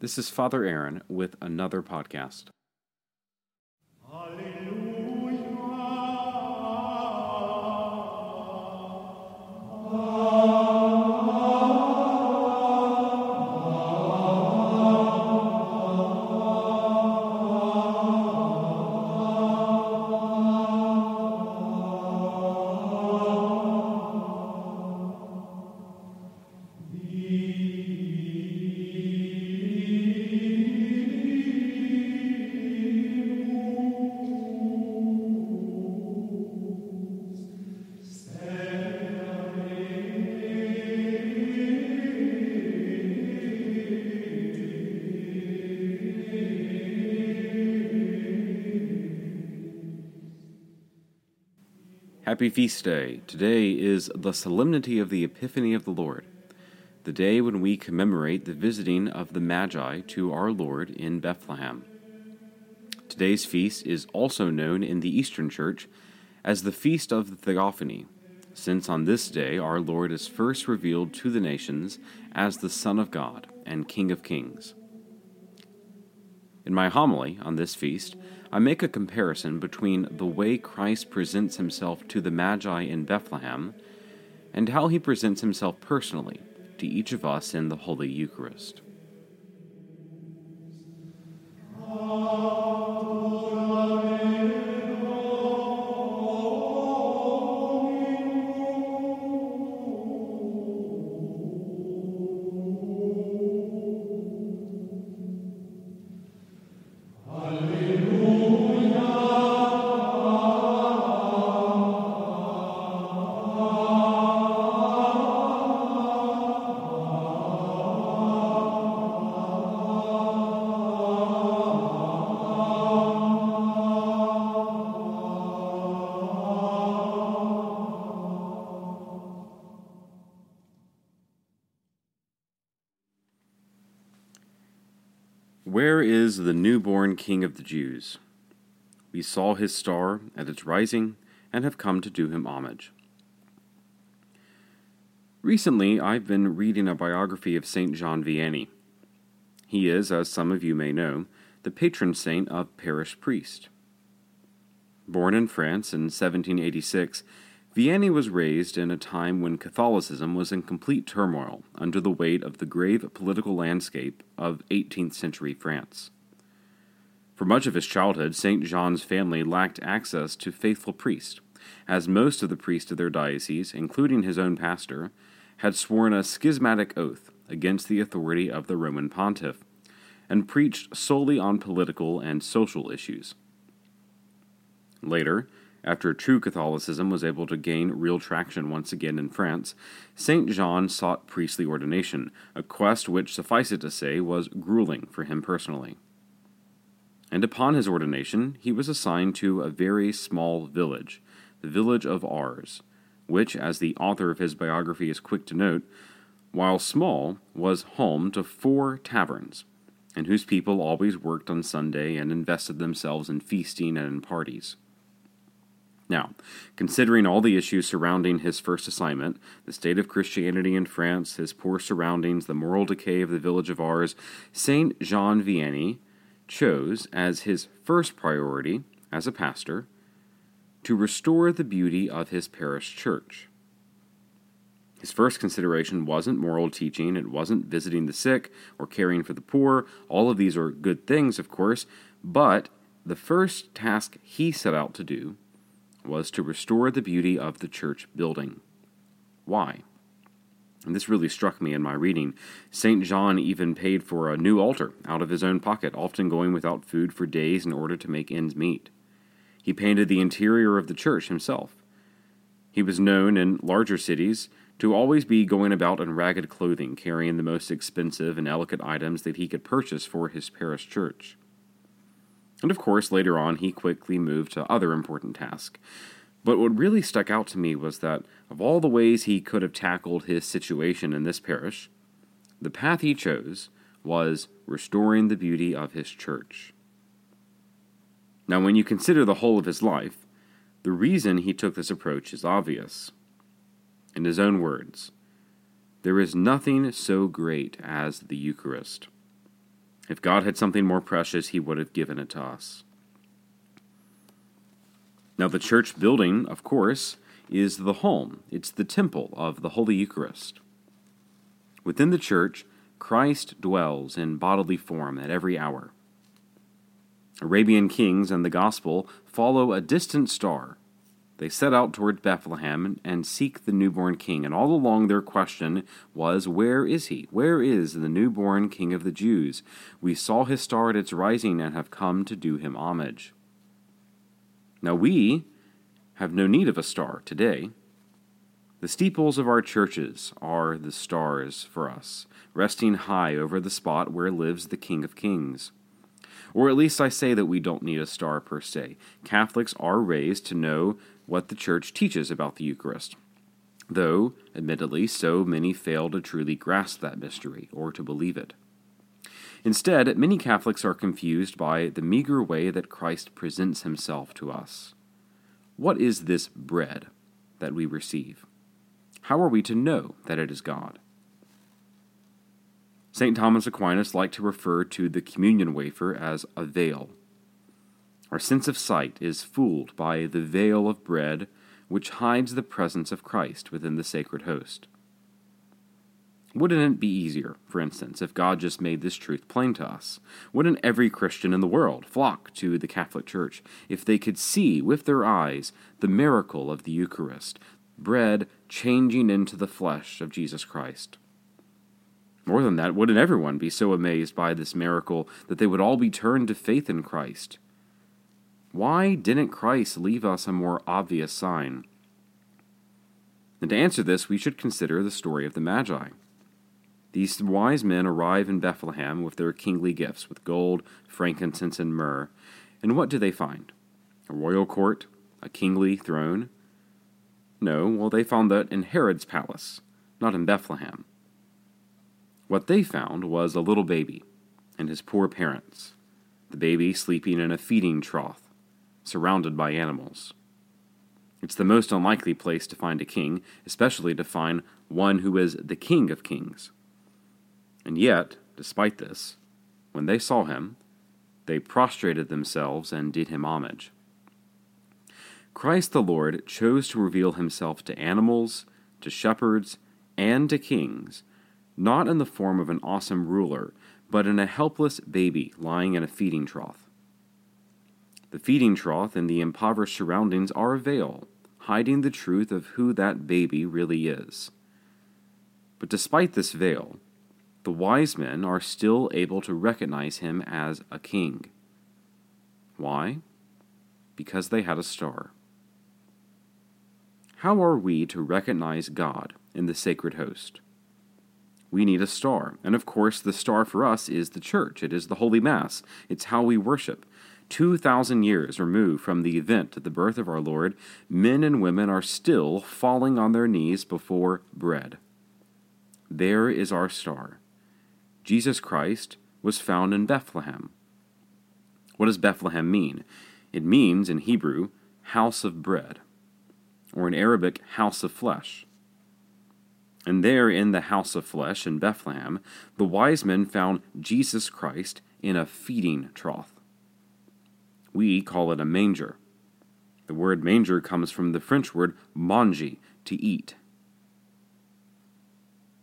This is Father Aaron with another podcast. Happy Feast Day. Today is the Solemnity of the Epiphany of the Lord, the day when we commemorate the visiting of the Magi to our Lord in Bethlehem. Today's feast is also known in the Eastern Church as the Feast of the Theophany, since on this day our Lord is first revealed to the nations as the Son of God and King of Kings. In my homily on this feast, I make a comparison between the way Christ presents himself to the Magi in Bethlehem and how he presents himself personally to each of us in the Holy Eucharist. Oh. Where is the newborn King of the Jews? We saw his star at its rising and have come to do him homage. Recently, I've been reading a biography of St. John Vianney. He is, as some of you may know, the patron saint of parish priest. Born in France in 1786, Vianney was raised in a time when Catholicism was in complete turmoil under the weight of the grave political landscape of 18th century France. For much of his childhood, St. John's family lacked access to faithful priests, as most of the priests of their diocese, including his own pastor, had sworn a schismatic oath against the authority of the Roman pontiff and preached solely on political and social issues. Later, after true Catholicism was able to gain real traction once again in France, St. John sought priestly ordination, a quest which, suffice it to say, was grueling for him personally. And upon his ordination, he was assigned to a very small village, the village of Ars, which, as the author of his biography is quick to note, while small, was home to four taverns, and whose people always worked on Sunday and invested themselves in feasting and in parties. Now, considering all the issues surrounding his first assignment, the state of Christianity in France, his poor surroundings, the moral decay of the village of Ars, Saint Jean Vianney chose as his first priority as a pastor to restore the beauty of his parish church. His first consideration wasn't moral teaching, it wasn't visiting the sick or caring for the poor. All of these are good things, of course, but the first task he set out to do was to restore the beauty of the church building. Why? And this really struck me in my reading. St. John even paid for a new altar out of his own pocket, often going without food for days in order to make ends meet. He painted the interior of the church himself. He was known in larger cities to always be going about in ragged clothing, carrying the most expensive and elegant items that he could purchase for his parish church. And of course, later on, he quickly moved to other important tasks. But what really stuck out to me was that of all the ways he could have tackled his situation in this parish, the path he chose was restoring the beauty of his church. Now, when you consider the whole of his life, the reason he took this approach is obvious. In his own words, there is nothing so great as the Eucharist. If God had something more precious, he would have given it to us. Now, the church building, of course, is the home, it's the temple of the Holy Eucharist. Within the church, Christ dwells in bodily form at every hour. Arabian kings and the gospel follow a distant star. They set out toward Bethlehem and seek the newborn king, and all along their question was, Where is he? Where is the newborn king of the Jews? We saw his star at its rising and have come to do him homage. Now we have no need of a star today. The steeples of our churches are the stars for us, resting high over the spot where lives the King of Kings. Or at least I say that we don't need a star per se. Catholics are raised to know what the Church teaches about the Eucharist, though, admittedly, so many fail to truly grasp that mystery or to believe it. Instead, many Catholics are confused by the meager way that Christ presents himself to us. What is this bread that we receive? How are we to know that it is God? St. Thomas Aquinas liked to refer to the communion wafer as a veil. Our sense of sight is fooled by the veil of bread which hides the presence of Christ within the sacred host. Wouldn't it be easier, for instance, if God just made this truth plain to us? Wouldn't every Christian in the world flock to the Catholic Church if they could see with their eyes the miracle of the Eucharist, bread changing into the flesh of Jesus Christ? More than that, wouldn't everyone be so amazed by this miracle that they would all be turned to faith in Christ? Why didn't Christ leave us a more obvious sign? And to answer this, we should consider the story of the Magi. These wise men arrive in Bethlehem with their kingly gifts, with gold, frankincense, and myrrh. And what do they find? A royal court? A kingly throne? No, well, they found that in Herod's palace, not in Bethlehem. What they found was a little baby and his poor parents, the baby sleeping in a feeding trough, surrounded by animals. It's the most unlikely place to find a king, especially to find one who is the king of kings. And yet, despite this, when they saw him, they prostrated themselves and did him homage. Christ the Lord chose to reveal himself to animals, to shepherds, and to kings not in the form of an awesome ruler, but in a helpless baby lying in a feeding trough. The feeding trough and the impoverished surroundings are a veil, hiding the truth of who that baby really is. But despite this veil, the wise men are still able to recognize him as a king. Why? Because they had a star. How are we to recognize God in the sacred host? We need a star. And of course, the star for us is the church, it is the Holy Mass, it's how we worship. 2,000 years removed from the event of the birth of our Lord, men and women are still falling on their knees before bread. There is our star. Jesus Christ was found in Bethlehem. What does Bethlehem mean? It means, in Hebrew, house of bread, or in Arabic, house of flesh. And there in the house of flesh in Bethlehem, the wise men found Jesus Christ in a feeding trough. We call it a manger. The word manger comes from the French word manger, to eat.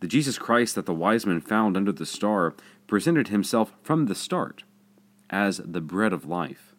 The Jesus Christ that the wise men found under the star presented himself from the start as the bread of life.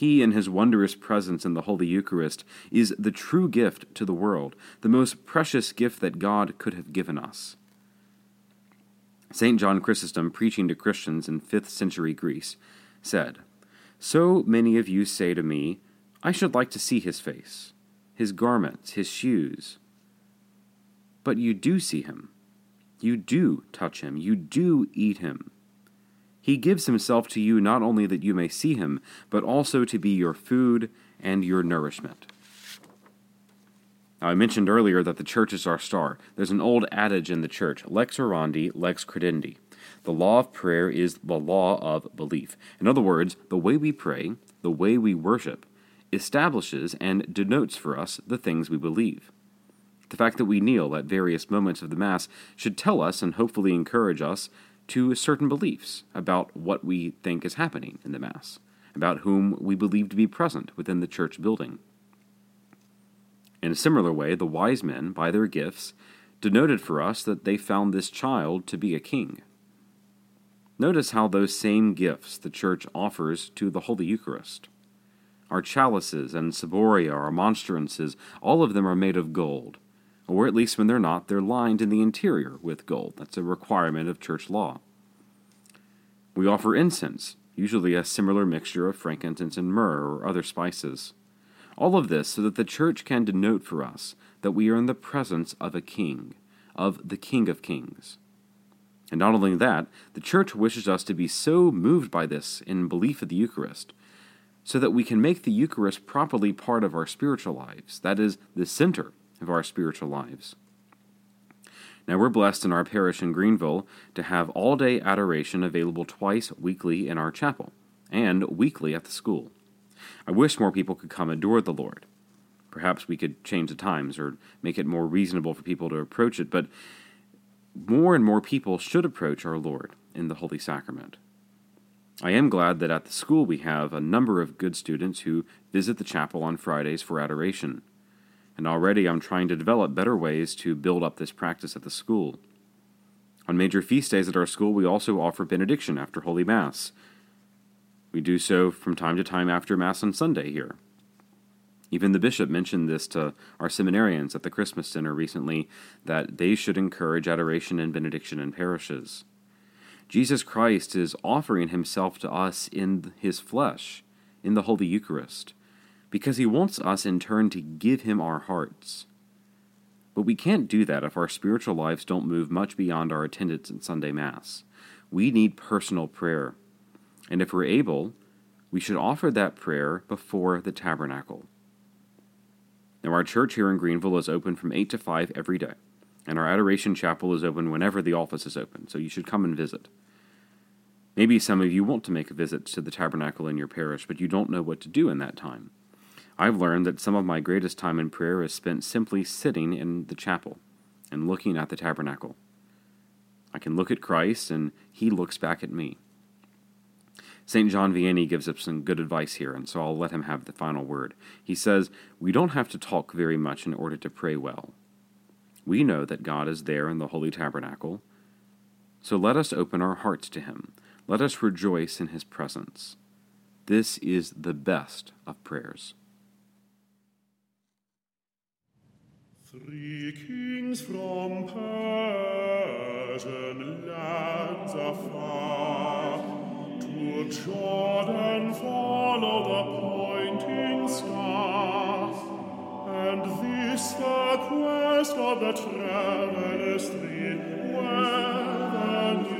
He, in his wondrous presence in the Holy Eucharist, is the true gift to the world, the most precious gift that God could have given us. St. John Chrysostom, preaching to Christians in 5th century Greece, said, So many of you say to me, I should like to see his face, his garments, his shoes. But you do see him. You do touch him. You do eat him. He gives himself to you not only that you may see him, but also to be your food and your nourishment. Now, I mentioned earlier that the church is our star. There's an old adage in the church lex orandi, lex credendi. The law of prayer is the law of belief. In other words, the way we pray, the way we worship, establishes and denotes for us the things we believe. The fact that we kneel at various moments of the Mass should tell us and hopefully encourage us to certain beliefs about what we think is happening in the Mass, about whom we believe to be present within the church building. In a similar way, the wise men, by their gifts, denoted for us that they found this child to be a king. Notice how those same gifts the Church offers to the Holy Eucharist. Our chalices and ciboria, our monstrances, all of them are made of gold, or at least when they're not, they're lined in the interior with gold. That's a requirement of church law. We offer incense, usually a similar mixture of frankincense and myrrh or other spices. All of this so that the church can denote for us that we are in the presence of a king, of the King of Kings. And not only that, the church wishes us to be so moved by this in belief of the Eucharist, so that we can make the Eucharist properly part of our spiritual lives, that is, the center of our spiritual lives. Now, we're blessed in our parish in Greenville to have all day adoration available twice weekly in our chapel and weekly at the school. I wish more people could come adore the Lord. Perhaps we could change the times or make it more reasonable for people to approach it, but more and more people should approach our Lord in the Holy Sacrament. I am glad that at the school we have a number of good students who visit the chapel on Fridays for adoration. And already I'm trying to develop better ways to build up this practice at the school. On major feast days at our school, we also offer benediction after Holy Mass. We do so from time to time after Mass on Sunday here. Even the bishop mentioned this to our seminarians at the Christmas dinner recently that they should encourage adoration and benediction in parishes. Jesus Christ is offering himself to us in his flesh, in the Holy Eucharist, because he wants us in turn to give him our hearts. But we can't do that if our spiritual lives don't move much beyond our attendance at Sunday Mass. We need personal prayer. And if we're able, we should offer that prayer before the tabernacle. Now, our church here in Greenville is open from 8 to 5 every day, and our Adoration Chapel is open whenever the office is open, so you should come and visit. Maybe some of you want to make a visit to the tabernacle in your parish, but you don't know what to do in that time. I've learned that some of my greatest time in prayer is spent simply sitting in the chapel and looking at the tabernacle. I can look at Christ, and he looks back at me. St. John Vianney gives us some good advice here, and so I'll let him have the final word. He says, We don't have to talk very much in order to pray well. We know that God is there in the Holy Tabernacle, so let us open our hearts to Him. Let us rejoice in His presence. This is the best of prayers. Three kings from Persian lands afar to Jordan follow the pointing star, and this the quest of the travelers three, where the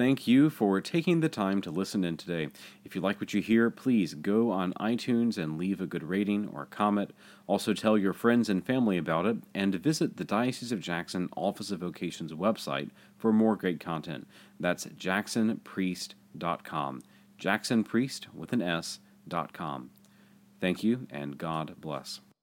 Thank you for taking the time to listen in today. If you like what you hear, please go on iTunes and leave a good rating or comment. Also, tell your friends and family about it, and visit the Diocese of Jackson Office of Vocations website for more great content. That's jacksonpriest.com. Jacksonpriest with an S.com. Thank you, and God bless.